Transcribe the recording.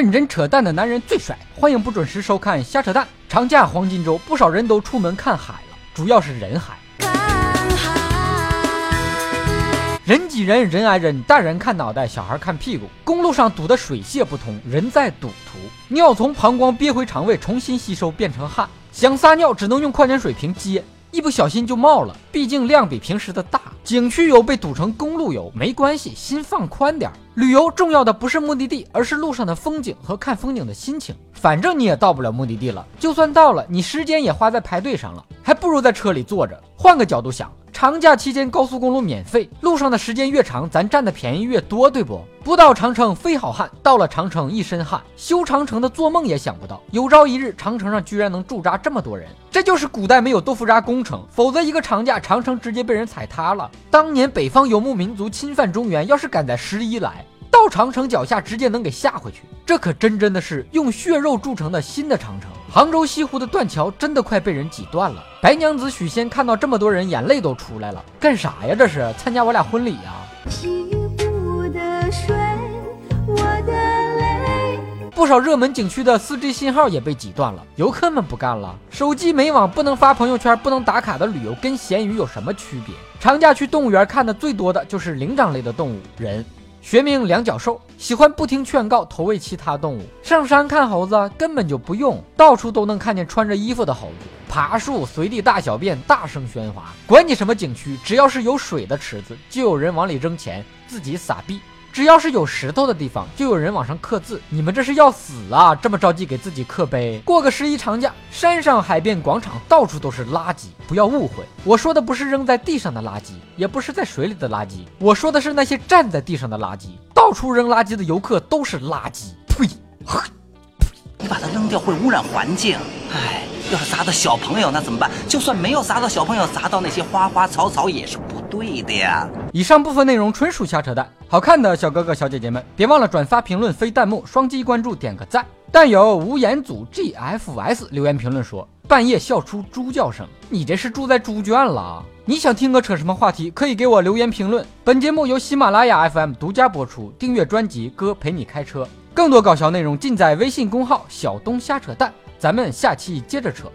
认真扯淡的男人最帅，欢迎不准时收看瞎扯淡。长假黄金周，不少人都出门看海了，主要是人海。人挤人，人挨人，大人看脑袋，小孩看屁股。公路上堵得水泄不通，人在赌途，尿从膀胱憋回肠胃，重新吸收变成汗。想撒尿只能用矿泉水瓶接，一不小心就冒了，毕竟量比平时的大。景区游被堵成公路游，没关系，心放宽点。旅游重要的不是目的地，而是路上的风景和看风景的心情。反正你也到不了目的地了，就算到了，你时间也花在排队上了，还不如在车里坐着。换个角度想。长假期间高速公路免费，路上的时间越长，咱占的便宜越多，对不？不到长城非好汉，到了长城一身汗。修长城的做梦也想不到，有朝一日长城上居然能驻扎这么多人。这就是古代没有豆腐渣工程，否则一个长假长城直接被人踩塌了。当年北方游牧民族侵犯中原，要是赶在十一来。到长城脚下直接能给吓回去，这可真真的是用血肉铸成的新的长城。杭州西湖的断桥真的快被人挤断了。白娘子许仙看到这么多人，眼泪都出来了。干啥呀？这是参加我俩婚礼呀？不少热门景区的 4G 信号也被挤断了，游客们不干了。手机没网，不能发朋友圈，不能打卡的旅游跟咸鱼有什么区别？长假去动物园看的最多的就是灵长类的动物，人。学名两脚兽，喜欢不听劝告投喂其他动物。上山看猴子根本就不用，到处都能看见穿着衣服的猴子。爬树随地大小便，大声喧哗。管你什么景区，只要是有水的池子，就有人往里扔钱，自己撒币。只要是有石头的地方，就有人往上刻字。你们这是要死啊！这么着急给自己刻碑？过个十一长假，山上、海边、广场到处都是垃圾。不要误会，我说的不是扔在地上的垃圾，也不是在水里的垃圾，我说的是那些站在地上的垃圾。到处扔垃圾的游客都是垃圾。呸！你把它扔掉会污染环境。唉，要是砸到小朋友那怎么办？就算没有砸到小朋友，砸到那些花花草草也是对的呀。以上部分内容纯属瞎扯淡。好看的小哥哥小姐姐们，别忘了转发、评论、飞弹幕、双击关注、点个赞。但有无言组 GFS 留言评论说，半夜笑出猪叫声，你这是住在猪圈了？你想听个扯什么话题？可以给我留言评论。本节目由喜马拉雅 FM 独家播出，订阅专辑《哥陪你开车》，更多搞笑内容尽在微信公号小东瞎扯淡。咱们下期接着扯。